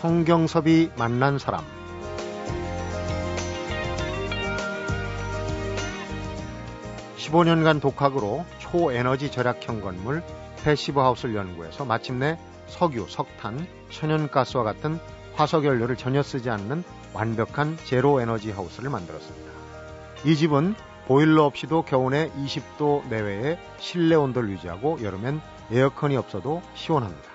성경섭이 만난 사람 (15년간) 독학으로 초에너지 절약형 건물 패시브 하우스를 연구해서 마침내 석유, 석탄, 천연가스와 같은 화석 연료를 전혀 쓰지 않는 완벽한 제로 에너지 하우스를 만들었습니다. 이 집은 보일러 없이도 겨울에 20도 내외의 실내 온도를 유지하고 여름엔 에어컨이 없어도 시원합니다.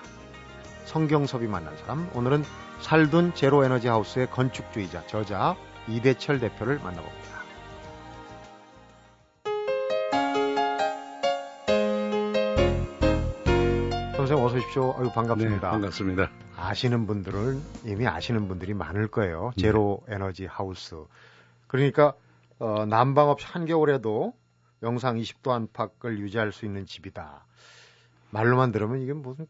성경섭이 만난 사람 오늘은 살둔 제로 에너지 하우스의 건축주의자 저자 이대철 대표를 만나봅니다. 선생님 어서 오십시오. 아유 반갑습니다. 네, 반갑습니다. 아시는 분들은 이미 아시는 분들이 많을 거예요. 제로 네. 에너지 하우스. 그러니까 어, 난방 없이 한겨울에도 영상 20도 안팎을 유지할 수 있는 집이다. 말로만 들으면 이게 무슨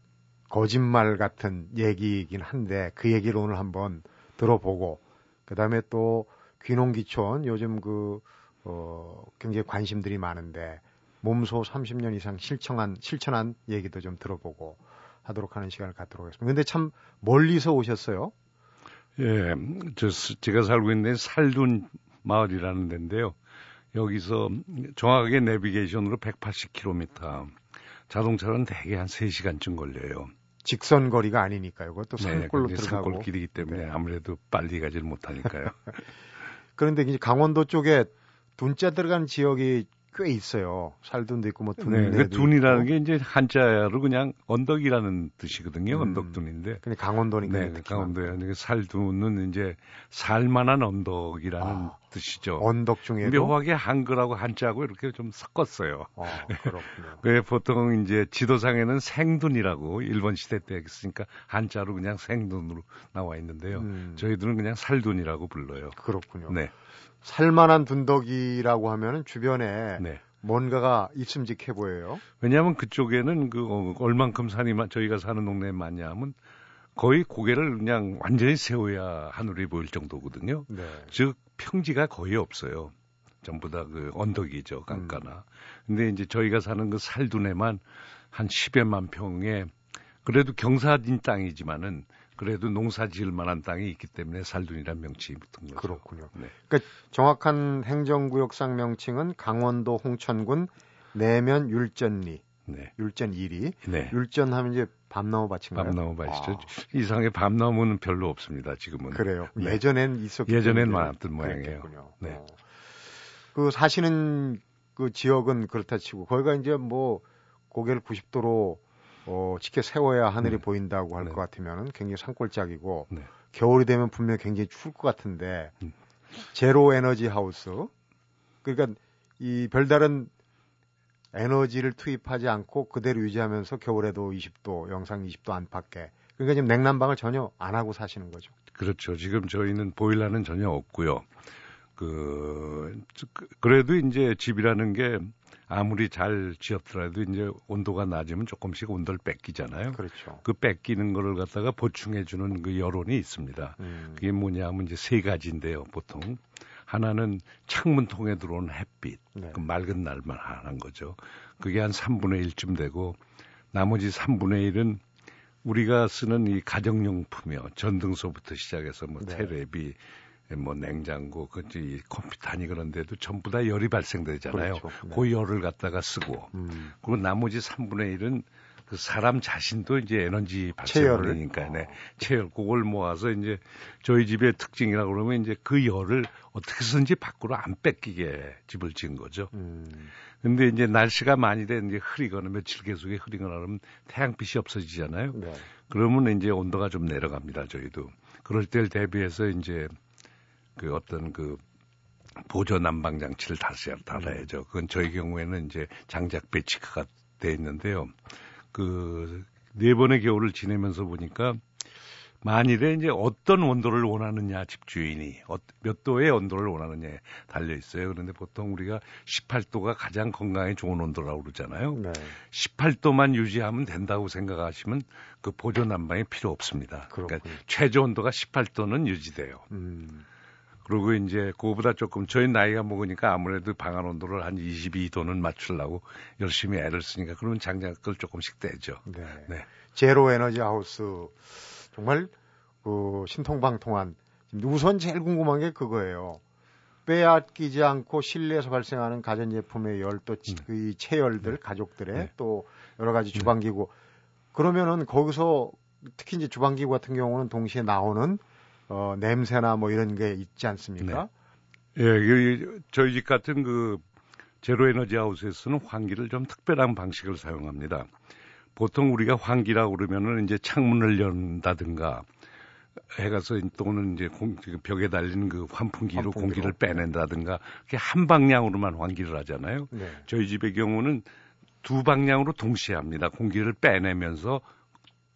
거짓말 같은 얘기이긴 한데 그 얘기를 오늘 한번 들어보고 그다음에 또 귀농귀촌 요즘 그 어, 굉장히 관심들이 많은데 몸소 30년 이상 실천한 실천한 얘기도 좀 들어보고 하도록 하는 시간을 갖도록 하겠습니다. 근데 참 멀리서 오셨어요? 예, 저 제가 살고 있는 살둔 마을이라는 데인데요. 여기서 정확하게 내비게이션으로 180km, 자동차는 대개 한 3시간쯤 걸려요. 직선 거리가 아니니까요. 그것도 네, 산골로 네, 들어가고 산골 길이기 때문에 네. 아무래도 빨리 가질 못하니까요. 그런데 이제 강원도 쪽에 둔자 들어가는 지역이 꽤 있어요. 살둔도 있고 뭐 둔도 네, 그 둔이라는 게 이제 한자로 그냥 언덕이라는 뜻이거든요. 음, 언덕둔인데. 근데 강원도니까. 네, 강원도에 살둔은 이제 살만한 언덕이라는 아, 뜻이죠. 언덕 중에도 묘하게 한글하고 한자하고 이렇게 좀 섞었어요. 아, 그렇군요. 그 보통 이제 지도상에는 생둔이라고 일본 시대 때 했으니까 한자로 그냥 생둔으로 나와 있는데요. 음. 저희들은 그냥 살둔이라고 불러요. 그렇군요. 네. 살만한 둔덕이라고 하면은 주변에 네. 뭔가가 있음직해 보여요. 왜냐하면 그쪽에는 그 어, 얼만큼 산이 저희가 사는 동네에 많냐면 거의 고개를 그냥 완전히 세워야 하늘이 보일 정도거든요. 네. 즉 평지가 거의 없어요. 전부 다 그 언덕이죠, 강가나. 음. 근데 이제 저희가 사는 그 살둔에만 한 10여만 평에 그래도 경사진 땅이지만은 그래도 농사 지을 만한 땅이 있기 때문에 살둔이라는 명칭이 붙은 거죠. 그렇군요. 네. 그러니까 정확한 행정구역상 명칭은 강원도 홍천군 내면 율전리. 네. 율전 1위. 네. 율전 하면 이제 밤나무 밭인가요? 밤나무 밭이죠. 아. 이상하게 밤나무는 별로 없습니다. 지금은. 그래요. 네. 예전엔 있었기 예전엔 많았던 모양이에요. 네. 어. 그 사시는 그 지역은 그렇다 치고 거기가 이제 뭐 고개를 90도로 어, 직계 세워야 하늘이 네. 보인다고 할것 네. 같으면 굉장히 산골짜기고 네. 겨울이 되면 분명히 굉장히 추울 것 같은데 음. 제로 에너지 하우스 그러니까 이 별다른 에너지를 투입하지 않고 그대로 유지하면서 겨울에도 20도, 영상 20도 안팎에 그러니까 지금 냉난방을 전혀 안 하고 사시는 거죠. 그렇죠. 지금 저희는 보일러는 전혀 없고요. 그 그래도 이제 집이라는 게 아무리 잘 지었더라도 이제 온도가 낮으면 조금씩 온도를 뺏기잖아요. 그렇죠. 그 뺏기는 거를 갖다가 보충해 주는 그 여론이 있습니다. 음. 그게 뭐냐면 이제 세 가지인데요, 보통. 하나는 창문 통해 들어오는 햇빛. 네. 그 맑은 날만 하는 거죠. 그게 한 3분의 1쯤 되고 나머지 3분의 1은 우리가 쓰는 이 가정용품이요. 전등소부터 시작해서 뭐 네. 테레비, 뭐 냉장고, 그이 컴퓨터 아니 그런데도 전부 다 열이 발생되잖아요. 그렇죠. 네. 그 열을 갖다가 쓰고 음. 그리고 나머지 3분의 1은 그 사람 자신도 이제 에너지 발생이니까 네. 체열 그걸 모아서 이제 저희 집의 특징이라 고 그러면 이제 그 열을 어떻게든지 밖으로 안 뺏기게 집을 지은 거죠. 음. 근데 이제 날씨가 많이 된 이제 흐리거나 며칠 계속에 흐리거나 그러면 태양빛이 없어지잖아요. 네. 그러면 이제 온도가 좀 내려갑니다. 저희도 그럴 때를 대비해서 이제 그 어떤 그 보조 난방 장치를 다시 달아야죠. 그건 저희 경우에는 이제 장작 배치크가 돼 있는데요. 그 네 번의 겨울을 지내면서 보니까 만일에 이제 어떤 온도를 원하느냐 집주인이 어, 몇 도의 온도를 원하느냐에 달려 있어요. 그런데 보통 우리가 18도가 가장 건강에 좋은 온도라고 그러잖아요. 네. 18도만 유지하면 된다고 생각하시면 그 보조 난방이 필요 없습니다. 그러니까 그렇군요. 그러니까 최저 온도가 18도는 유지돼요. 음. 그리고 이제 그거보다 조금 저희 나이가 먹으니까 아무래도 방안 온도를 한 22도는 맞추려고 열심히 애를 쓰니까 그러면 장작을 조금씩 떼죠. 네. 네. 제로 에너지 하우스 정말 그 신통방통한 우선 제일 궁금한 게 그거예요. 빼앗기지 않고 실내에서 발생하는 가전제품의 열, 또 음. 그 체열들, 네. 가족들의 네. 또 여러 가지 네. 주방기구. 그러면은 거기서 특히 이제 주방기구 같은 경우는 동시에 나오는 어, 냄새나 뭐 이런 게 있지 않습니까? 네. 예, 저희 집 같은 그 제로 에너지 하우스에서는 환기를 좀 특별한 방식을 사용합니다. 보통 우리가 환기라고 그러면은 이제 창문을 연다든가 해가서 또는 이제 공, 그 벽에 달린 그 환풍기로, 환풍기로. 공기를 빼낸다든가 그게 한 방향으로만 환기를 하잖아요. 네. 저희 집의 경우는 두 방향으로 동시에 합니다. 공기를 빼내면서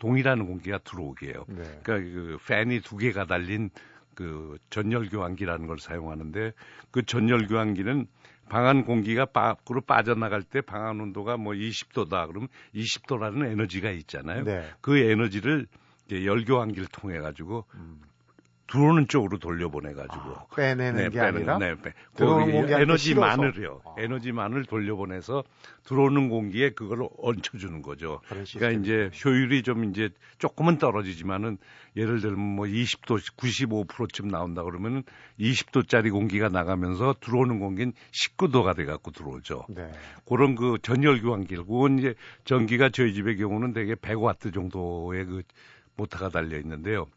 동일한 공기가 들어오게 해요. 네. 그러니까 그 팬이 두 개가 달린 그 전열 교환기라는 걸 사용하는데 그 전열 교환기는 방안 공기가 밖으로 빠져나갈 때 방안 온도가 뭐 20도다. 그러면 20도라는 에너지가 있잖아요. 네. 그 에너지를 열교환기를 통해 가지고 음. 들어오는 쪽으로 돌려보내가지고 아, 빼내는 네, 게 빼는, 아니라 네, 빼. 들어오는 공기 에너지만을요. 아. 에너지만을 돌려보내서 들어오는 공기에 그걸 얹혀주는 거죠. 그러니까 이제 효율이 좀 이제 조금은 떨어지지만은 예를 들면 뭐 20도 95%쯤 나온다 그러면은 20도짜리 공기가 나가면서 들어오는 공기는 19도가 돼갖고 들어오죠. 네. 그런 그 전열 교환기, 그건 이제 전기가 저희 집의 경우는 대개 100와트 정도의 그 모터가 달려 있는데요.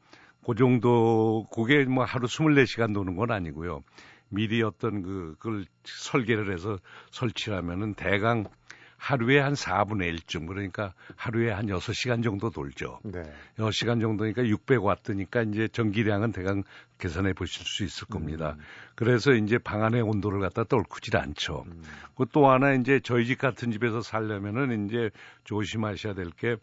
그 정도, 그게 뭐 하루 24시간 도는 건 아니고요. 미리 어떤 그, 그걸 설계를 해서 설치를 하면은 대강 하루에 한 4분의 1쯤 그러니까 하루에 한 6시간 정도 돌죠. 네. 6시간 정도니까 600와트니까 이제 전기량은 대강 계산해 보실 수 있을 겁니다. 음. 그래서 이제 방 안의 온도를 갖다 떨구질 않죠. 음. 그또 하나 이제 저희 집 같은 집에서 살려면은 이제 조심하셔야 될 게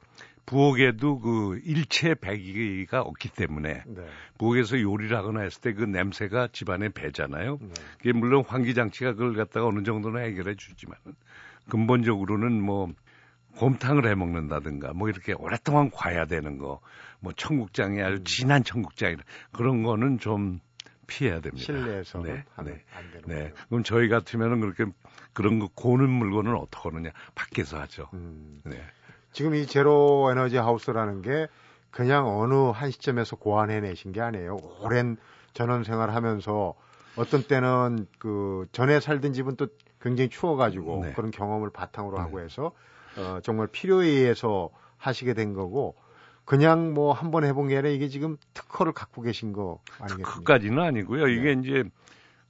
부엌에도 그 일체 배기가 없기 때문에 네. 부엌에서 요리를 하거나 했을 때 그 냄새가 집안에 배잖아요. 네. 그게 물론 환기 장치가 그걸 갖다가 어느 정도는 해결해 주지만 근본적으로는 뭐 곰탕을 해 먹는다든가 뭐 이렇게 오랫동안 과야 되는 거, 뭐 청국장이 아주 음. 진한 청국장 그런 거는 좀 피해야 됩니다. 실내에서 네, 네, 안 되는 네. 그럼 저희 같으면은 그렇게 그런 거 고는 물건은 어떻게 하느냐 밖에서 하죠. 음. 네. 지금 이 제로 에너지 하우스라는 게 그냥 어느 한 시점에서 고안해내신 게 아니에요. 오랜 전원 생활을 하면서 어떤 때는 그 전에 살던 집은 또 굉장히 추워가지고 네. 그런 경험을 바탕으로 네. 하고 해서 어, 정말 필요에 의해서 하시게 된 거고 그냥 뭐 한 번 해본 게 아니라 이게 지금 특허를 갖고 계신 거 아니겠습니까? 특허까지는 아니고요. 이게 네. 이제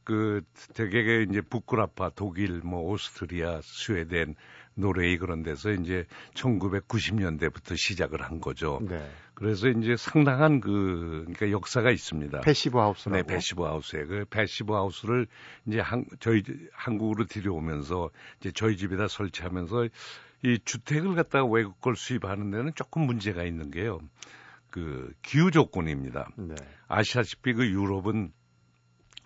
그 대개 이제 북구라파 독일 뭐 오스트리아 스웨덴 노르웨이 그런 데서 이제 1990년대부터 시작을 한 거죠. 네. 그래서 이제 상당한 그 그러니까 역사가 있습니다. 패시브 하우스라고. 네, 패시브 하우스에 그 패시브 하우스를 이제 한 저희 한국으로 들여오면서 이제 저희 집에다 설치하면서 이 주택을 갖다가 외국 걸 수입하는 데는 조금 문제가 있는 게요. 그 기후 조건입니다. 네. 아시다시피 그 유럽은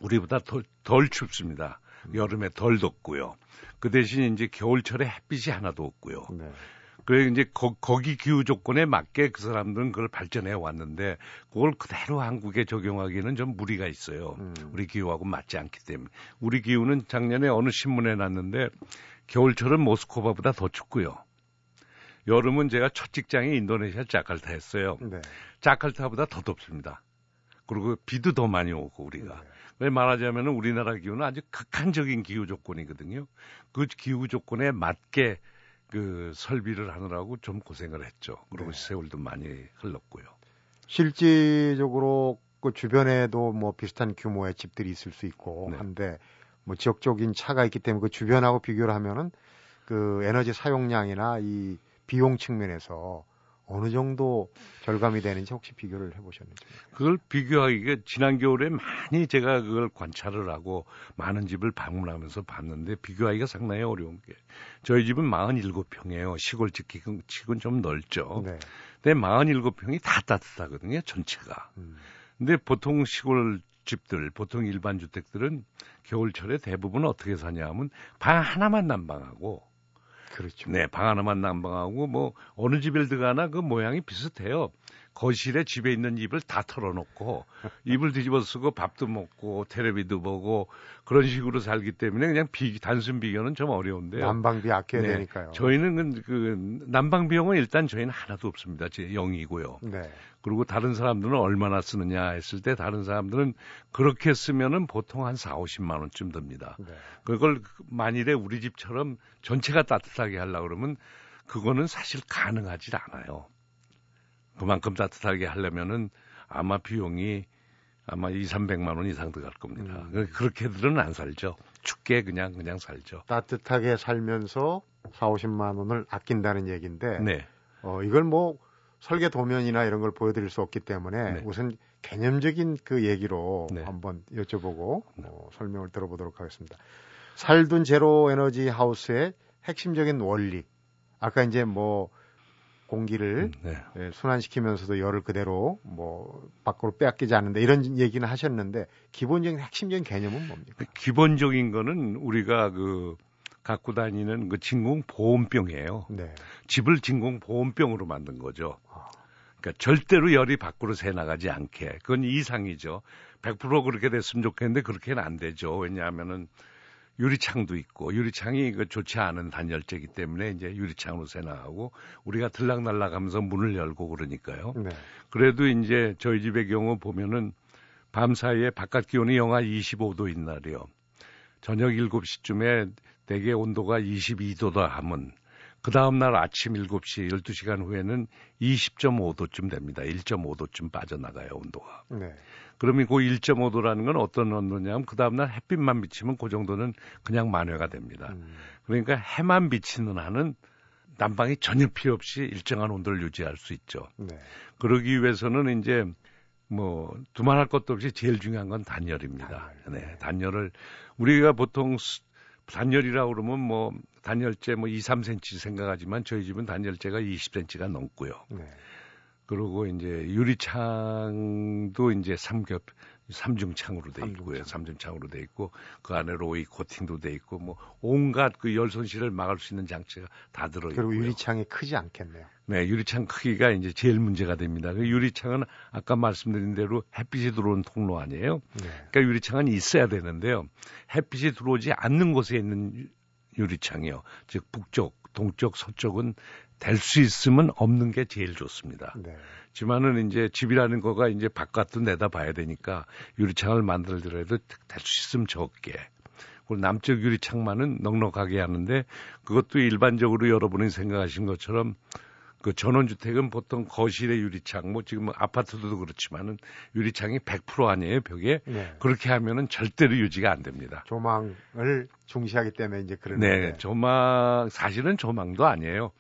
우리보다 덜, 덜 춥습니다. 여름에 덜 덥고요. 그 대신 이제 겨울철에 햇빛이 하나도 없고요. 네. 그래 이제 거, 거기 기후 조건에 맞게 그 사람들은 그걸 발전해 왔는데 그걸 그대로 한국에 적용하기는 좀 무리가 있어요. 음. 우리 기후하고 맞지 않기 때문에 우리 기후는 작년에 어느 신문에 났는데 겨울철은 모스코바보다 더 춥고요. 여름은 제가 첫 직장이 인도네시아 자칼타였어요. 네. 자칼타보다 더 덥습니다. 그리고 비도 더 많이 오고 우리가. 네. 왜 말하자면 우리나라 기후는 아주 극한적인 기후 조건이거든요. 그 기후 조건에 맞게 그 설비를 하느라고 좀 고생을 했죠. 그리고 네. 세월도 많이 흘렀고요. 실질적으로 그 주변에도 뭐 비슷한 규모의 집들이 있을 수 있고 네. 한데 뭐 지역적인 차가 있기 때문에 그 주변하고 비교를 하면은 그 에너지 사용량이나 이 비용 측면에서 어느 정도 절감이 되는지 혹시 비교를 해보셨는지? 그걸 비교하기가 지난 겨울에 많이 제가 그걸 관찰을 하고 많은 집을 방문하면서 봤는데 비교하기가 상당히 어려운 게 저희 집은 47평이에요. 시골집 치곤 좀 넓죠. 네. 근데 47평이 다 따뜻하거든요. 전체가. 음. 근데 보통 시골 집들, 보통 일반 주택들은 겨울철에 대부분 어떻게 사냐 하면 방 하나만 난방하고 그렇죠. 네, 방 하나만 난방하고 뭐 어느 집에 들어가나 그 모양이 비슷해요. 거실에 집에 있는 입을 다 털어놓고 입을 뒤집어 쓰고 밥도 먹고 텔레비도 보고 그런 식으로 살기 때문에 그냥 비 단순 비교는 좀 어려운데요. 난방비 아껴야 네. 되니까요. 저희는 그, 그 난방 비용은 일단 저희는 하나도 없습니다. 제 0이고요. 네. 그리고 다른 사람들은 얼마나 쓰느냐 했을 때 다른 사람들은 그렇게 쓰면은 보통 한 4, 50만 원쯤 듭니다. 네. 그걸 만일에 우리 집처럼 전체가 따뜻하게 하려고 그러면 그거는 사실 가능하지 않아요. 그만큼 따뜻하게 하려면은 아마 비용이 아마 2, 300만 원 이상 들어갈 겁니다. 음. 그렇게들은 안 살죠. 춥게 그냥 그냥 살죠. 따뜻하게 살면서 4, 50만 원을 아낀다는 얘기인데 네. 어, 이걸 뭐 설계 도면이나 이런 걸 보여드릴 수 없기 때문에 네. 우선 개념적인 그 얘기로 네. 한번 여쭤보고 어, 설명을 들어보도록 하겠습니다. 살둔 제로 에너지 하우스의 핵심적인 원리. 아까 이제 뭐 공기를 음, 네. 예, 순환시키면서도 열을 그대로 뭐 밖으로 빼앗기지 않는다 이런 얘기는 하셨는데 기본적인 핵심적인 개념은 뭡니까? 그 기본적인 거는 우리가 그 갖고 다니는 그 진공 보온병이에요. 네. 집을 진공 보온병으로 만든 거죠. 아. 그러니까 절대로 열이 밖으로 새 나가지 않게. 그건 이상이죠. 100% 그렇게 됐으면 좋겠는데 그렇게는 안 되죠. 왜냐하면은 유리창도 있고 유리창이 그 좋지 않은 단열재이기 때문에 이제 유리창으로 새 나가고 우리가 들락날락하면서 문을 열고 그러니까요. 네. 그래도 이제 저희 집의 경우 보면은 밤 사이에 바깥 기온이 영하 25도인 날이요. 저녁 7시쯤에 대개 온도가 22도다 하면 그 다음날 아침 7시, 12시간 후에는 20.5도쯤 됩니다. 1.5도쯤 빠져나가요, 온도가. 네. 그러면 그 1.5도라는 건 어떤 온도냐면 그 다음날 햇빛만 비치면 그 정도는 그냥 만회가 됩니다. 음. 그러니까 해만 비치는 한은 난방이 전혀 필요 없이 일정한 온도를 유지할 수 있죠. 네. 그러기 위해서는 이제 뭐 두말할 것도 없이 제일 중요한 건 단열입니다. 단열. 네, 단열을 우리가 보통 단열이라고 그러면 뭐 단열재 뭐 2, 3cm 생각하지만 저희 집은 단열재가 20cm가 넘고요. 네. 그리고 이제 유리창도 이제 삼겹 삼중창으로 돼 있고요. 삼중창 으로 돼 있고 그 안에 로이 코팅도 돼 있고 뭐 온갖 그 열 손실을 막을 수 있는 장치가 다 들어 있고요. 그리고 유리창이 크지 않겠네요. 네, 유리창 크기가 이제 제일 문제가 됩니다. 그 유리창은 아까 말씀드린 대로 햇빛이 들어오는 통로 아니에요. 네. 그러니까 유리창은 있어야 되는데요. 햇빛이 들어오지 않는 곳에 있는 유리창이요. 즉 북쪽, 동쪽, 서쪽은 될 수 있으면 없는 게 제일 좋습니다. 네. 지만은 이제 집이라는 거가 이제 바깥도 내다봐야 되니까 유리창을 만들더라도 될 수 있으면 적게. 그리고 남쪽 유리창만은 넉넉하게 하는데 그것도 일반적으로 여러분이 생각하신 것처럼 그 전원주택은 보통 거실의 유리창, 뭐 지금 아파트도 그렇지만은 유리창이 100% 아니에요, 벽에. 네. 그렇게 하면은 절대로 유지가 안 됩니다. 조망을 중시하기 때문에 이제 그런 네, 조망 사실은 조망도 아니에요.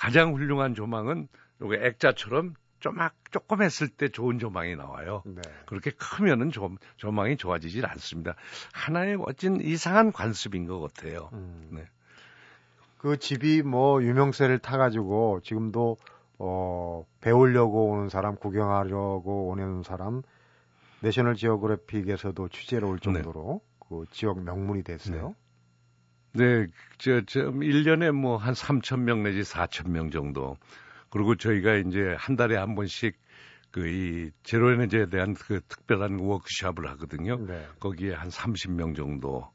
가장 훌륭한 조망은 요게 액자처럼 조막 조금 했을 때 좋은 조망이 나와요. 네. 그렇게 크면은 조, 조망이 좋아지질 않습니다. 하나의 멋진 이상한 관습인 것 같아요. 음. 네. 그 집이 뭐 유명세를 타가지고 지금도 어 배우려고 오는 사람, 구경하려고 오는 사람 내셔널 지오그래픽에서도 취재로 올 네. 정도로 네. 그 지역 명문이 됐어요. 네. 네, 저, 저, 1년에 뭐 한 3천 명 내지 4천 명 정도 그리고 저희가 이제 한 달에 한 번씩 그 이 제로 에너지에 대한 그 특별한 워크숍을 하거든요. 네. 거기에 한 30명 정도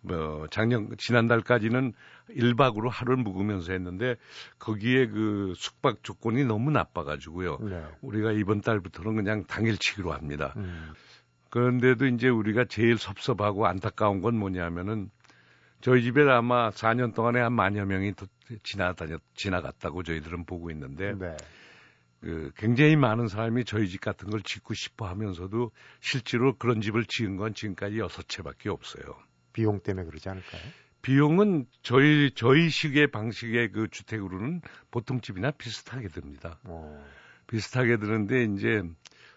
뭐 작년 지난달까지는 1박으로 하루를 묵으면서 했는데 거기에 그 숙박 조건이 너무 나빠 가지고요. 네. 우리가 이번 달부터는 그냥 당일치기로 합니다. 음. 그런데도 이제 우리가 제일 섭섭하고 안타까운 건 뭐냐면은 저희 집에 아마 4년 동안에 한 만여 명이 지나다녔, 지나갔다고 저희들은 보고 있는데, 네. 그 굉장히 많은 사람이 저희 집 같은 걸 짓고 싶어 하면서도 실제로 그런 집을 지은 건 지금까지 여섯 채밖에 없어요. 비용 때문에 그러지 않을까요? 비용은 저희 저희 식의 방식의 그 주택으로는 보통 집이나 비슷하게 듭니다. 오. 어. 비슷하게 드는데 이제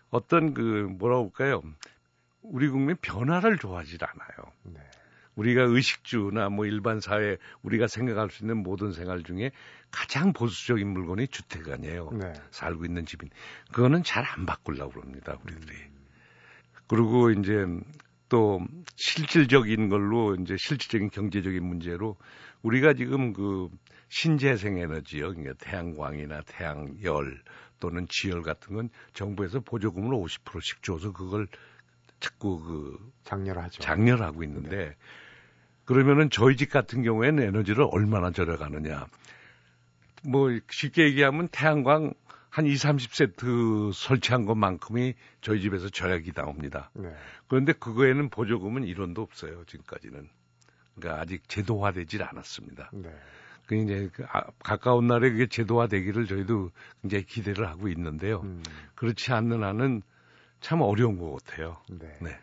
어떤 그 뭐라고 할까요? 우리 국민 변화를 좋아하지 않아요. 네. 우리가 의식주나 뭐 일반 사회 우리가 생각할 수 있는 모든 생활 중에 가장 보수적인 물건이 주택 아니에요. 네. 살고 있는 집인. 그거는 잘 안 바꾸려고 그럽니다, 우리들이. 음. 그리고 이제 또 실질적인 걸로 이제 실질적인 경제적인 문제로 우리가 지금 그 신재생 에너지요. 그러니까 태양광이나 태양열 또는 지열 같은 건 정부에서 보조금을 50%씩 줘서 그걸 자꾸 그 장렬하죠. 장렬하고 있는데 네. 그러면은 저희 집 같은 경우에는 에너지를 얼마나 절약하느냐. 뭐 쉽게 얘기하면 태양광 한 2, 30세트 설치한 것만큼이 저희 집에서 절약이 나옵니다. 네. 그런데 그거에는 보조금은 1원도 없어요, 지금까지는. 그러니까 아직 제도화되질 않았습니다. 네. 그 이제 그 아, 가까운 날에 그게 제도화되기를 저희도 굉장히 기대를 하고 있는데요. 음. 그렇지 않는 한은 참 어려운 것 같아요. 네. 네.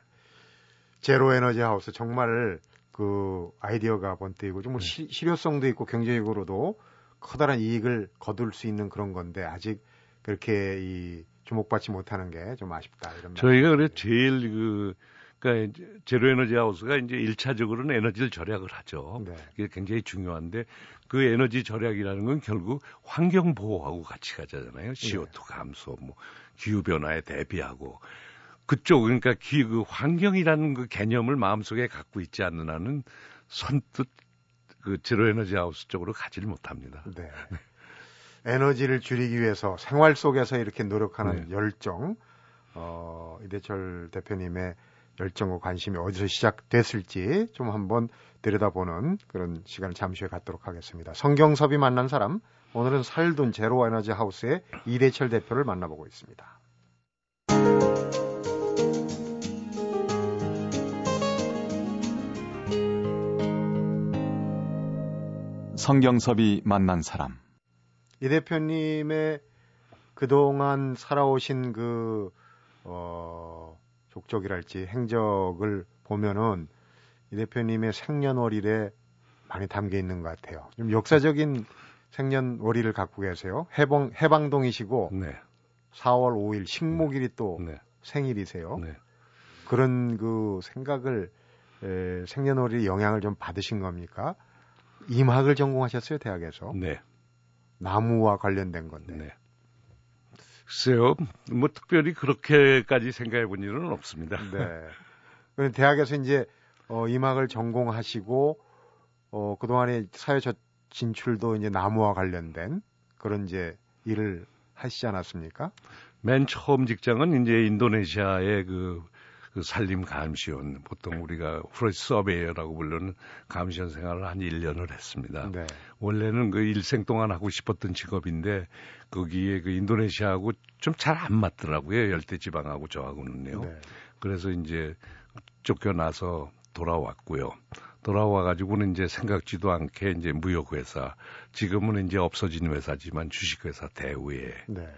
제로 에너지 하우스 정말 그 아이디어가 번뜩이고 좀뭐 네. 실효성도 있고 경제적으로도 커다란 이익을 거둘 수 있는 그런 건데 아직 그렇게 이 주목받지 못하는 게 좀 아쉽다 이런 저희가 그래 제일 그 그러니까 제로 에너지 하우스가 이제 1차적으로는 에너지를 절약을 하죠. 네. 그게 굉장히 중요한데 그 에너지 절약이라는 건 결국 환경 보호하고 같이 가잖아요. CO2 네. 감소, 뭐 기후 변화에 대비하고 그쪽 그러니까 기, 그 환경이라는 그 개념을 마음속에 갖고 있지 않는 한은 선뜻 그 제로 에너지 하우스 쪽으로 가지를 못합니다. 네. 에너지를 줄이기 위해서 생활 속에서 이렇게 노력하는 네. 열정, 어, 이대철 대표님의 열정과 관심이 어디서 시작됐을지 좀 한번 들여다보는 그런 시간을 잠시 후에 갖도록 하겠습니다. 성경섭이 만난 사람, 오늘은 살둔 제로 에너지 하우스의 이대철 대표를 만나보고 있습니다. 성경섭이 만난 사람. 이 대표님의 그동안 살아오신 그, 어, 족적이랄지 행적을 보면은 이 대표님의 생년월일에 많이 담겨 있는 것 같아요. 좀 역사적인 생년월일을 갖고 계세요. 해방, 해방동이시고 네. 4월 5일 식목일이 또 네. 생일이세요. 네. 그런 그 생각을 에, 생년월일 영향을 좀 받으신 겁니까? 임학을 전공하셨어요 대학에서. 네. 나무와 관련된 건데. 네. 글쎄요, 뭐 특별히 그렇게까지 생각해 본 일은 없습니다. 네. 대학에서 이제 어, 임학을 전공하시고 어, 그동안에 사회 진출도 이제 나무와 관련된 그런 이제 일을 하시지 않았습니까? 맨 처음 직장은 이제 인도네시아의 그, 그 산림 감시원, 보통 우리가 프로스 서베이어라고 부르는 감시원 생활을 한 1년을 했습니다. 네. 원래는 그 일생 동안 하고 싶었던 직업인데 거기에 그 인도네시아하고 좀 잘 안 맞더라고요. 열대 지방하고 저하고는요. 네. 그래서 이제 쫓겨나서 돌아왔고요. 돌아와 가지고는 이제 생각지도 않게 이제 무역회사 지금은 이제 없어진 회사지만 주식회사 대우에 네.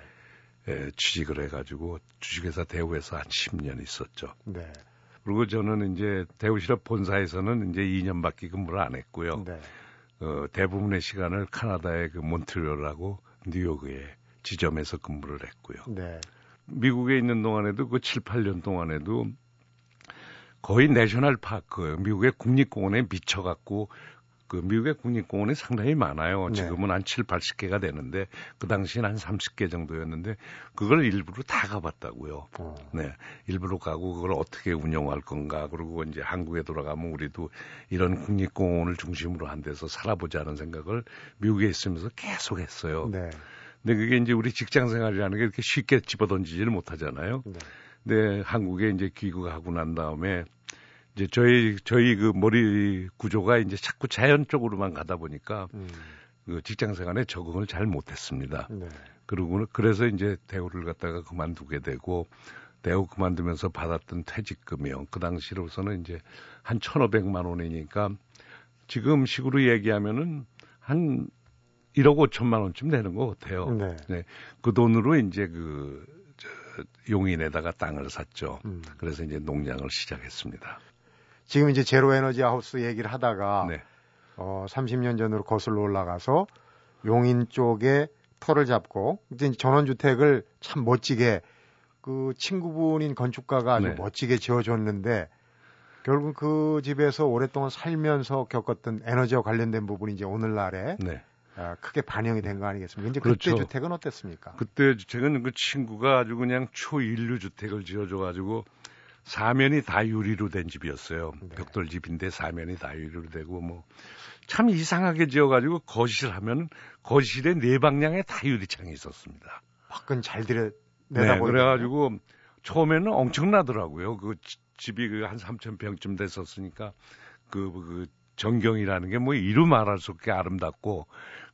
에, 취직을 해가지고 주식회사 대우에서 한 10년 있었죠. 네. 그리고 저는 이제 대우실업 본사에서는 이제 2년밖에 근무를 안 했고요. 네. 어, 대부분의 시간을 카나다의 그 몬트리올하고 뉴욕의 지점에서 근무를 했고요. 네. 미국에 있는 동안에도 그 7, 8년 동안에도 거의 내셔널 파크, 미국의 국립공원에 미쳐갖고 그 미국의 국립공원이 상당히 많아요. 네. 지금은 한 7, 80개가 되는데 그 당시엔 한 30개 정도였는데 그걸 일부러 다 가봤다고요. 어. 네. 일부러 가고 그걸 어떻게 운영할 건가. 그리고 이제 한국에 돌아가면 우리도 이런 국립공원을 중심으로 한 데서 살아보자는 생각을 미국에 있으면서 계속 했어요. 네. 근데 그게 이제 우리 직장 생활이라는 게 이렇게 쉽게 집어던지지를 못하잖아요. 네. 근데 한국에 이제 귀국하고 난 다음에 이제 저희 저희 그 머리 구조가 이제 자꾸 자연 쪽으로만 가다 보니까 음. 그 직장 생활에 적응을 잘 못했습니다. 네. 그리고 그래서 이제 대우를 갖다가 그만두게 되고 대우 그만두면서 받았던 퇴직금이요. 그 당시로서는 이제 한 1,500만 원이니까 지금 식으로 얘기하면은 한 1억 5천만 원쯤 되는 것 같아요. 네. 네. 그 돈으로 이제 그 저, 용인에다가 땅을 샀죠. 음. 그래서 이제 농장을 시작했습니다. 지금 이제 제로 에너지 하우스 얘기를 하다가 네. 어 30년 전으로 거슬러 올라가서 용인 쪽에 터를 잡고 이제 전원 주택을 참 멋지게 그 친구분인 건축가가 아주 네. 멋지게 지어줬는데 결국 그 집에서 오랫동안 살면서 겪었던 에너지와 관련된 부분이 이제 오늘날에 네. 아, 크게 반영이 된 거 아니겠습니까? 이제 그렇죠. 그때 주택은 어땠습니까? 그때 주택은 그 친구가 아주 그냥 초인류 주택을 지어줘가지고 사면이 다 유리로 된 집이었어요. 네. 벽돌 집인데 사면이 다 유리로 되고 뭐 참 이상하게 지어가지고 거실 하면 거실에 네 방향에 다 유리창이 있었습니다. 밖은 잘 들여 네, 그래가지고 처음에는 엄청나더라고요. 그 집이 그 한 3천 평쯤 됐었으니까 그, 그 전경이라는 게 뭐 이루 말할 수 없게 아름답고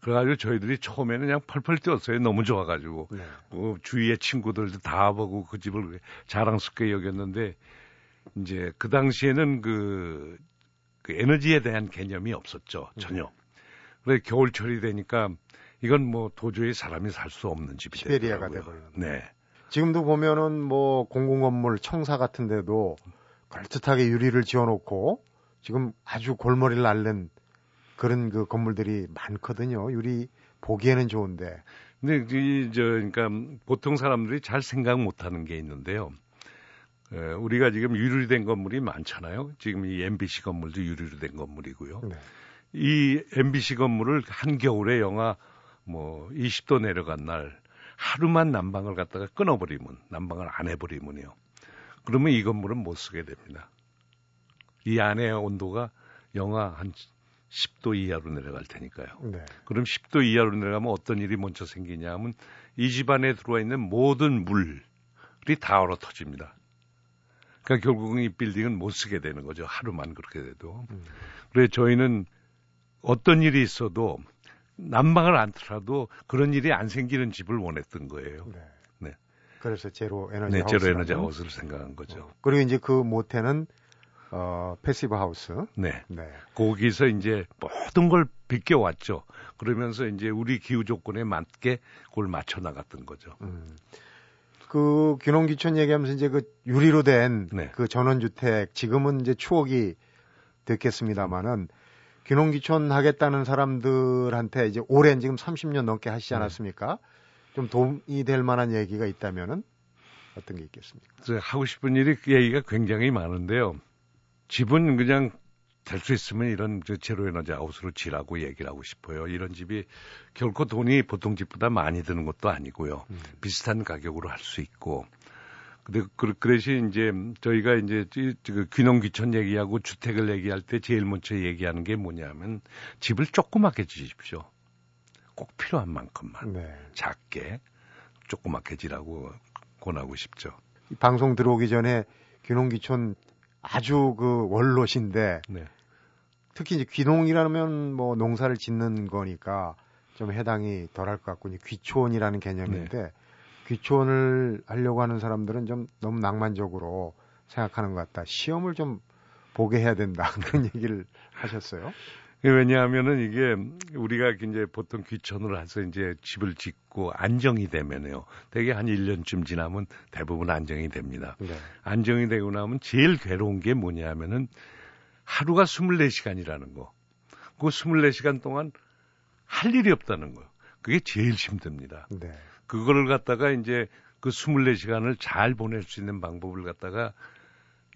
그래가지고 저희들이 처음에는 그냥 펄펄 뛰었어요. 너무 좋아가지고 네. 뭐 주위의 친구들도 다 보고 그 집을 자랑스럽게 여겼는데 이제 그 당시에는 그, 그 에너지에 대한 개념이 없었죠 전혀. 네. 그래 겨울철이 되니까 이건 뭐 도저히 사람이 살 수 없는 집이 시베리아가 돼버리는. 네. 지금도 보면은 뭐 공공 건물 청사 같은 데도 걸뜻하게 유리를 지어놓고 지금 아주 골머리를 앓는 그런 그 건물들이 많거든요. 유리 보기에는 좋은데. 근데 이저 그러니까 보통 사람들이 잘 생각 못 하는 게 있는데요. 에, 우리가 지금 유리로 된 건물이 많잖아요. 지금 이 MBC 건물도 유리로 된 건물이고요. 네. 이 MBC 건물을 한겨울에 영하 뭐 20도 내려간 날 하루만 난방을 갖다가 끊어버리면 난방을 안 해버리면요. 그러면 이 건물은 못 쓰게 됩니다. 이 안의 온도가 영하 한 10도 이하로 내려갈 테니까요. 네. 그럼 10도 이하로 내려가면 어떤 일이 먼저 생기냐 하면 이 집안에 들어와 있는 모든 물이 다 얼어 터집니다. 그러니까 결국은 이 빌딩은 못 쓰게 되는 거죠. 하루만 그렇게 돼도. 음. 그래 저희는 어떤 일이 있어도 난방을 안 틀어도 그런 일이 안 생기는 집을 원했던 거예요. 네. 네. 그래서 제로 에너지 네, 하우스. 제로 에너지 하우스를 생각한 거죠. 어. 그리고 이제 그 모델은 어, 패시브 하우스. 네. 네. 거기서 이제 모든 걸 베껴왔죠. 그러면서 이제 우리 기후 조건에 맞게 그걸 맞춰 나갔던 거죠. 음. 그 귀농귀촌 얘기하면서 이제 그 유리로 된 그 네. 그 전원주택 지금은 이제 추억이 됐겠습니다만은 귀농귀촌 하겠다는 사람들한테 이제 오랜 지금 30년 넘게 하시지 네. 않았습니까? 네. 좀 도움이 될 만한 얘기가 있다면은 어떤 게 있겠습니까? 하고 싶은 일이 그 얘기가 굉장히 많은데요. 집은 그냥 될 수 있으면 이런 제로 에너지 하우스로 지라고 얘기를 하고 싶어요. 이런 집이 결코 돈이 보통 집보다 많이 드는 것도 아니고요. 음. 비슷한 가격으로 할 수 있고. 근데 그, 그래서 이제 저희가 이제 그 귀농 귀촌 얘기하고 주택을 얘기할 때 제일 먼저 얘기하는 게 뭐냐면 집을 조그맣게 지십시오. 꼭 필요한 만큼만 네. 작게 조그맣게 지라고 권하고 싶죠. 방송 들어오기 전에 귀농 귀촌 아주 그 원로신데 네. 특히 이제 귀농이라면 뭐 농사를 짓는 거니까 좀 해당이 덜할 것 같고 이제 귀촌이라는 개념인데 네. 귀촌을 하려고 하는 사람들은 좀 너무 낭만적으로 생각하는 것 같다. 시험을 좀 보게 해야 된다. 그런 얘기를 하셨어요. 왜냐하면은 이게 우리가 이제 보통 귀촌을 해서 이제 집을 짓고 안정이 되면요. 대개 한 1년쯤 지나면 대부분 안정이 됩니다. 네. 안정이 되고 나면 제일 괴로운 게 뭐냐면은 하루가 24시간이라는 거. 그 24시간 동안 할 일이 없다는 거. 그게 제일 힘듭니다. 네. 그거를 갖다가 이제 그 24시간을 잘 보낼 수 있는 방법을 갖다가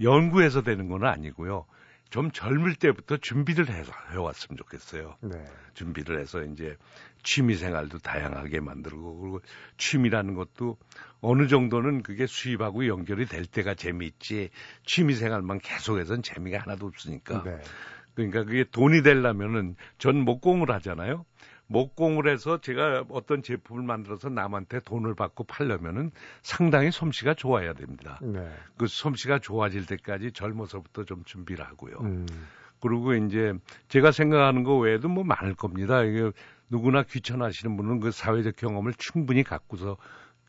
연구해서 되는 건 아니고요. 좀 젊을 때부터 준비를 해서 해왔으면 좋겠어요. 네. 준비를 해서 이제 취미 생활도 다양하게 만들고 그리고 취미라는 것도 어느 정도는 그게 수입하고 연결이 될 때가 재미있지 취미 생활만 계속해서는 재미가 하나도 없으니까. 네. 그러니까 그게 돈이 되려면은 전 목공을 하잖아요. 목공을 해서 제가 어떤 제품을 만들어서 남한테 돈을 받고 팔려면은 상당히 솜씨가 좋아야 됩니다. 네. 그 솜씨가 좋아질 때까지 젊어서부터 좀 준비를 하고요. 음. 그리고 이제 제가 생각하는 거 외에도 뭐 많을 겁니다. 이게 누구나 귀천하시는 분은 그 사회적 경험을 충분히 갖고서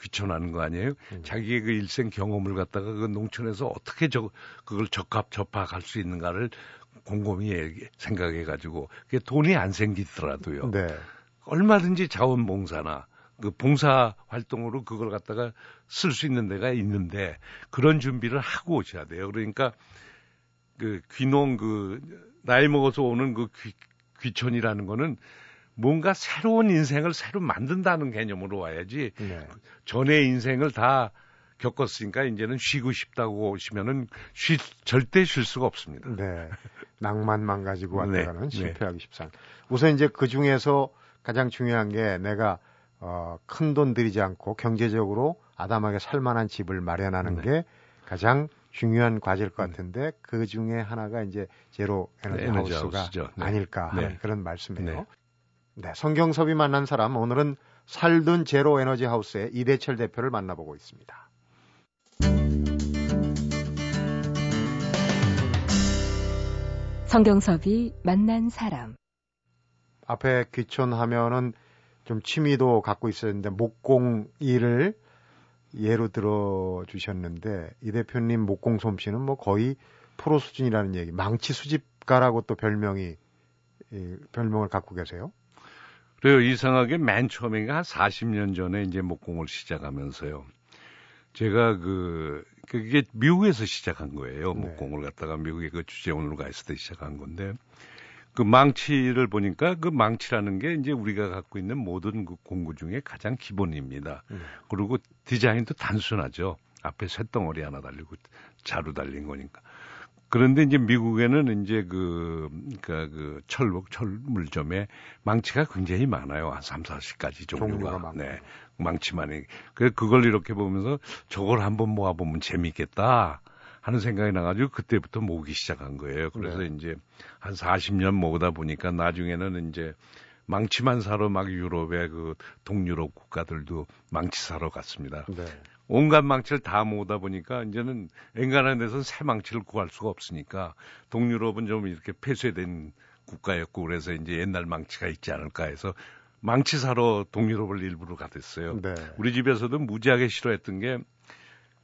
귀천하는 거 아니에요? 음. 자기의 그 일생 경험을 갖다가 그 농촌에서 어떻게 저 그걸 적합 접합할 수 있는가를 곰곰이 생각해 가지고 그게 돈이 안 생기더라도요. 네. 얼마든지 자원봉사나 그 봉사 활동으로 그걸 갖다가 쓸 수 있는 데가 있는데 그런 준비를 하고 오셔야 돼요. 그러니까 그 귀농 그 나이 먹어서 오는 그 귀, 귀촌이라는 거는 뭔가 새로운 인생을 새로 만든다는 개념으로 와야지 네. 전의 인생을 다 겪었으니까 이제는 쉬고 싶다고 오시면은 쉬, 절대 쉴 수가 없습니다. 네. 낭만만 가지고 왔다가는 네. 실패하기 네. 쉽상. 우선 이제 그 중에서 가장 중요한 게 내가 어, 큰 돈 들이지 않고 경제적으로 아담하게 살만한 집을 마련하는 네. 게 가장 중요한 과제일 것 네. 같은데 그 중에 하나가 이제 제로 에너지, 네, 하우스가. 네. 아닐까 하는 네. 그런 말씀이에요. 네. 성경섭이 만난 사람 오늘은 살든 제로 에너지 하우스의 이대철 대표를 만나보고 있습니다. 성경섭이 만난 사람. 앞에 귀촌하면은 좀 취미도 갖고 있었는데 목공 일을 예로 들어 주셨는데 이 대표님 목공 솜씨는 뭐 거의 프로 수준이라는 얘기. 망치 수집가라고 또 별명이 이, 별명을 갖고 계세요? 그래요. 이상하게 맨 처음에 한 40년 전에 이제 목공을 시작하면서요. 제가 그 그게 미국에서 시작한 거예요. 네. 목공을 갖다가 미국에 그 주재원으로 가 있을 때 시작한 건데 그 망치를 보니까 그 망치라는 게 이제 우리가 갖고 있는 모든 그 공구 중에 가장 기본입니다. 네. 그리고 디자인도 단순하죠. 앞에 쇳덩어리 하나 달리고 자루 달린 거니까. 그런데 이제 미국에는 이제 그, 그니까 그 철목, 철물점에 망치가 굉장히 많아요. 한 3, 40가지 종류가. 종류가 네. 망치만이. 그, 그걸 이렇게 보면서 저걸 한번 모아보면 재밌겠다. 하는 생각이 나가지고 그때부터 모으기 시작한 거예요. 그래서 네. 이제 한 40년 모으다 보니까 나중에는 이제 망치만 사러 막 유럽의 그 동유럽 국가들도 망치 사러 갔습니다. 네. 온갖 망치를 다 모으다 보니까 이제는 엔간한 데서는 새 망치를 구할 수가 없으니까 동유럽은 좀 이렇게 폐쇄된 국가였고 그래서 이제 옛날 망치가 있지 않을까 해서 망치 사러 동유럽을 일부러 가댔어요. 네. 우리 집에서도 무지하게 싫어했던 게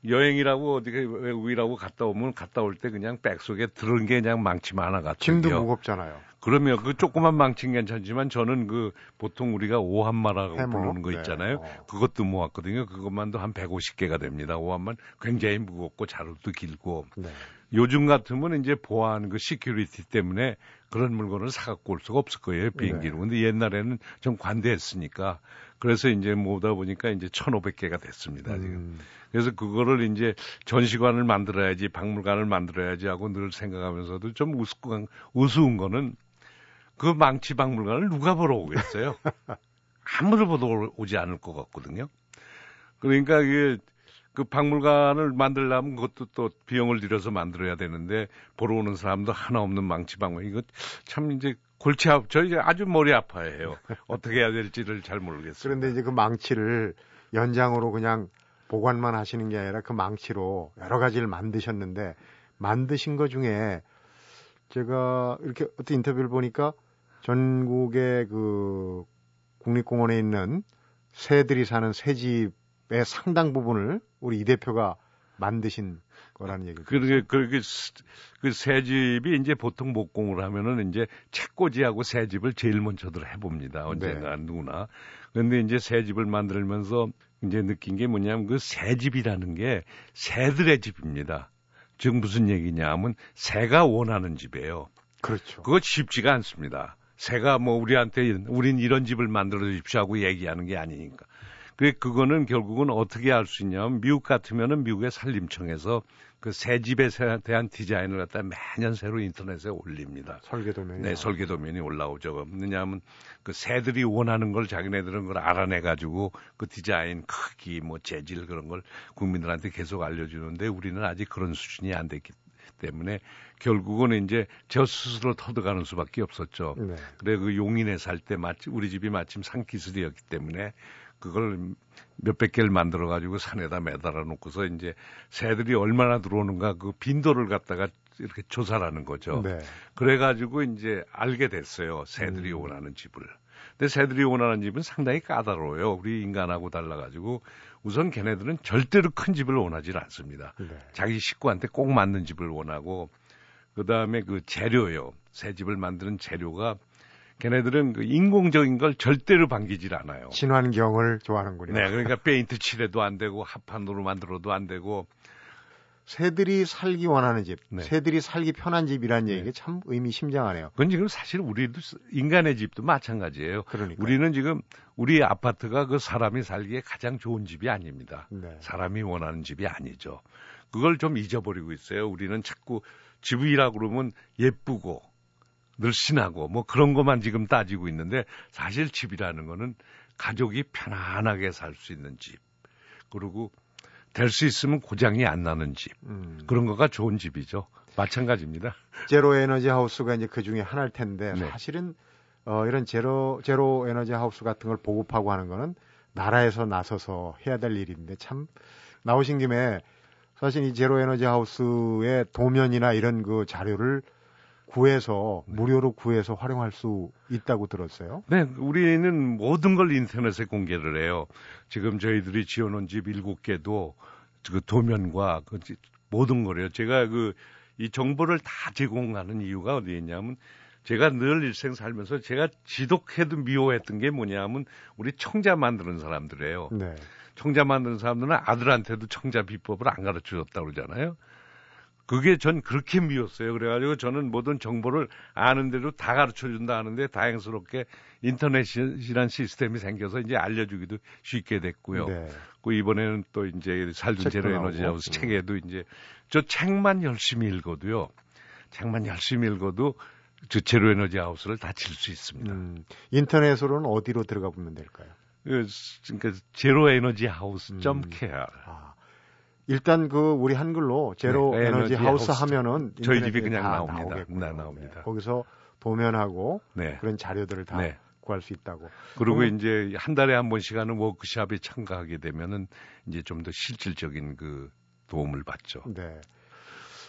여행이라고 어디게 외국이라고 갔다 오면 갔다 올 때 그냥 백 속에 들은 게 그냥 망치만 하나 같아요. 짐도 무겁잖아요. 그러면 그 조그만 망치는 괜찮지만 저는 그 보통 우리가 오함마라고 해모? 부르는 거 네. 있잖아요. 네. 그것도 모았거든요. 그것만도 한 150개가 됩니다. 오함만 굉장히 무겁고 자루도 길고. 네. 요즘 같으면 이제 보안 그 security 때문에 그런 물건을 사갖고 올 수가 없을 거예요. 비행기로. 네. 근데 옛날에는 좀 관대했으니까 그래서 이제 모으다 보니까 이제 1,500개가 됐습니다. 지금. 음. 그래서 그거를 이제 전시관을 만들어야지, 박물관을 만들어야지 하고 늘 생각하면서도 좀 우스운, 우스운 거는 그 망치 박물관을 누가 보러 오겠어요? 아무도 보러 오지 않을 것 같거든요. 그러니까 이게 그 박물관을 만들려면 그것도 또 비용을 들여서 만들어야 되는데 보러 오는 사람도 하나 없는 망치 박물관 이거 참 이제 골치 아프 저 이제 아주 머리 아파해요. 어떻게 해야 될지를 잘 모르겠어요. 그런데 이제 그 망치를 연장으로 그냥 보관만 하시는 게 아니라 그 망치로 여러 가지를 만드셨는데 만드신 것 중에 제가 이렇게 어떤 인터뷰를 보니까 전국의 그 국립공원에 있는 새들이 사는 새집의 상당 부분을 우리 이 대표가 만드신 거라는 얘기죠. 그러게 그렇게 그 새 집이 이제 보통 목공을 하면은 이제 책꽂이하고 새 집을 제일 먼저들 해봅니다. 언젠가 네. 누구나. 그런데 이제 새 집을 만들면서 이제 느낀 게 뭐냐면 그 새 집이라는 게 새들의 집입니다. 즉 무슨 얘기냐 하면 새가 원하는 집이에요. 그렇죠. 그거 쉽지가 않습니다. 새가 뭐 우리한테 우린 이런 집을 만들어 주십시오 하고 얘기하는 게 아니니까. 그 그거는 결국은 어떻게 할수 있냐면 미국 같으면은 미국의 산림청에서 그 새 집에 대한 디자인을 갖다 매년 새로 인터넷에 올립니다. 설계도면이. 네, 설계도면이 올라오죠. 왜냐하면 그 새들이 원하는 걸 자기네들은 그걸 알아내 가지고 그 디자인 크기 뭐 재질 그런 걸 국민들한테 계속 알려주는데 우리는 아직 그런 수준이 안 됐기 때문에 결국은 이제 저 스스로 터득하는 수밖에 없었죠. 네. 그래 그 용인에 살 때 마침 우리 집이 마침 산기술이었기 때문에 그걸 몇백 개를 만들어 가지고 산에다 매달아 놓고서 이제 새들이 얼마나 들어오는가 그 빈도를 갖다가 이렇게 조사하는 거죠. 네. 그래 가지고 이제 알게 됐어요. 새들이 음. 원하는 집을. 근데 새들이 원하는 집은 상당히 까다로워요. 우리 인간하고 달라가지고 우선 걔네들은 절대로 큰 집을 원하지 않습니다. 네. 자기 식구한테 꼭 맞는 집을 원하고 그 다음에 그 재료요. 새 집을 만드는 재료가 걔네들은 그 인공적인 걸 절대로 반기질 않아요. 친환경을 좋아하는군요. 네, 그러니까 페인트 칠해도 안 되고 합판으로 만들어도 안 되고 새들이 살기 원하는 집, 네. 새들이 살기 편한 집이라는 네. 얘기가 참 의미심장하네요. 그건 지금 사실 우리도 인간의 집도 마찬가지예요. 그러니까 우리는 지금 우리 아파트가 그 사람이 살기에 가장 좋은 집이 아닙니다. 네. 사람이 원하는 집이 아니죠. 그걸 좀 잊어버리고 있어요. 우리는 자꾸 집이라 그러면 예쁘고 늘씬하고 뭐 그런 것만 지금 따지고 있는데 사실 집이라는 거는 가족이 편안하게 살 수 있는 집. 그리고 될 수 있으면 고장이 안 나는 집. 음. 그런 거가 좋은 집이죠. 마찬가지입니다. 제로 에너지 하우스가 이제 그 중에 하나일 텐데 네. 사실은 어, 이런 제로 제로 에너지 하우스 같은 걸 보급하고 하는 거는 나라에서 나서서 해야 될 일인데 참 나오신 김에 사실 이 제로 에너지 하우스의 도면이나 이런 그 자료를 구해서 네. 무료로 구해서 활용할 수 있다고 들었어요. 네, 우리는 모든 걸 인터넷에 공개를 해요. 지금 저희들이 지어놓은 집 일곱 개도 그 도면과 그 모든 거래요. 제가 그 이 정보를 다 제공하는 이유가 어디에 있냐면 제가 늘 일생 살면서 제가 지독해도 미워했던 게 뭐냐면 우리 청자 만드는 사람들이에요. 네. 청자 만드는 사람들은 아들한테도 청자 비법을 안 가르쳐 줬다고 그러잖아요. 그게 전 그렇게 미웠어요. 그래가지고 저는 모든 정보를 아는 대로 다 가르쳐 준다 하는데 다행스럽게 인터넷이란 시스템이 생겨서 이제 알려주기도 쉽게 됐고요. 네. 그 이번에는 또 이제 살균 제로 에너지 하우스 책에도 이제 저 책만 열심히 읽어도요. 책만 열심히 읽어도 저 제로 에너지 하우스를 다 칠 수 있습니다. 음, 인터넷으로는 어디로 들어가 보면 될까요? 그, 그러니까 제로 에너지 하우스 점 음. kr. 아. 일단 그 우리 한글로 제로 네, 에너지, 에너지, 하우스, 하우스 하면은 저희 집이 그냥 나옵니다. 네, 나옵니다. 네, 거기서 도면하고 네. 그런 자료들을 다 네. 구할 수 있다고. 그리고 그럼, 이제 한 달에 한 번씩 하는 워크샵에 참가하게 되면은 이제 좀 더 실질적인 그 도움을 받죠. 네.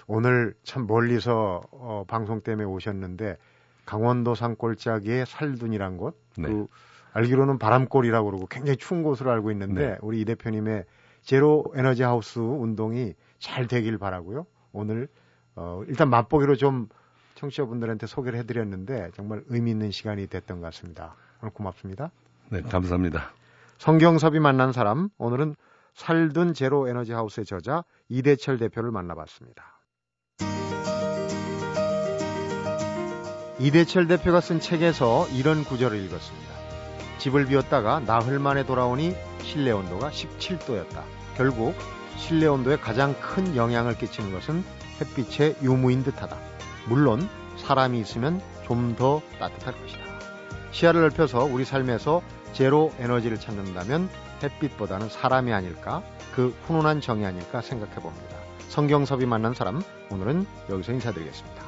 오늘 참 멀리서 어, 방송 때문에 오셨는데 강원도 산골짜기의 살둔이란 곳, 네. 그 알기로는 바람골이라고 그러고 굉장히 추운 곳으로 알고 있는데 네. 우리 이 대표님의 제로 에너지 하우스 운동이 잘 되길 바라고요. 오늘 어, 일단 맛보기로 좀 청취자분들한테 소개를 해드렸는데 정말 의미 있는 시간이 됐던 것 같습니다. 오늘 고맙습니다. 네, 감사합니다. 성경섭이 만난 사람 오늘은 살둔 제로 에너지 하우스의 저자 이대철 대표를 만나봤습니다. 이대철 대표가 쓴 책에서 이런 구절을 읽었습니다. 집을 비웠다가 나흘 만에 돌아오니 실내 온도가 17도였다. 결국 실내 온도에 가장 큰 영향을 끼치는 것은 햇빛의 유무인 듯하다. 물론 사람이 있으면 좀 더 따뜻할 것이다. 시야를 넓혀서 우리 삶에서 제로 에너지를 찾는다면 햇빛보다는 사람이 아닐까, 그 훈훈한 정이 아닐까 생각해 봅니다. 성경섭이 만난 사람, 오늘은 여기서 인사드리겠습니다.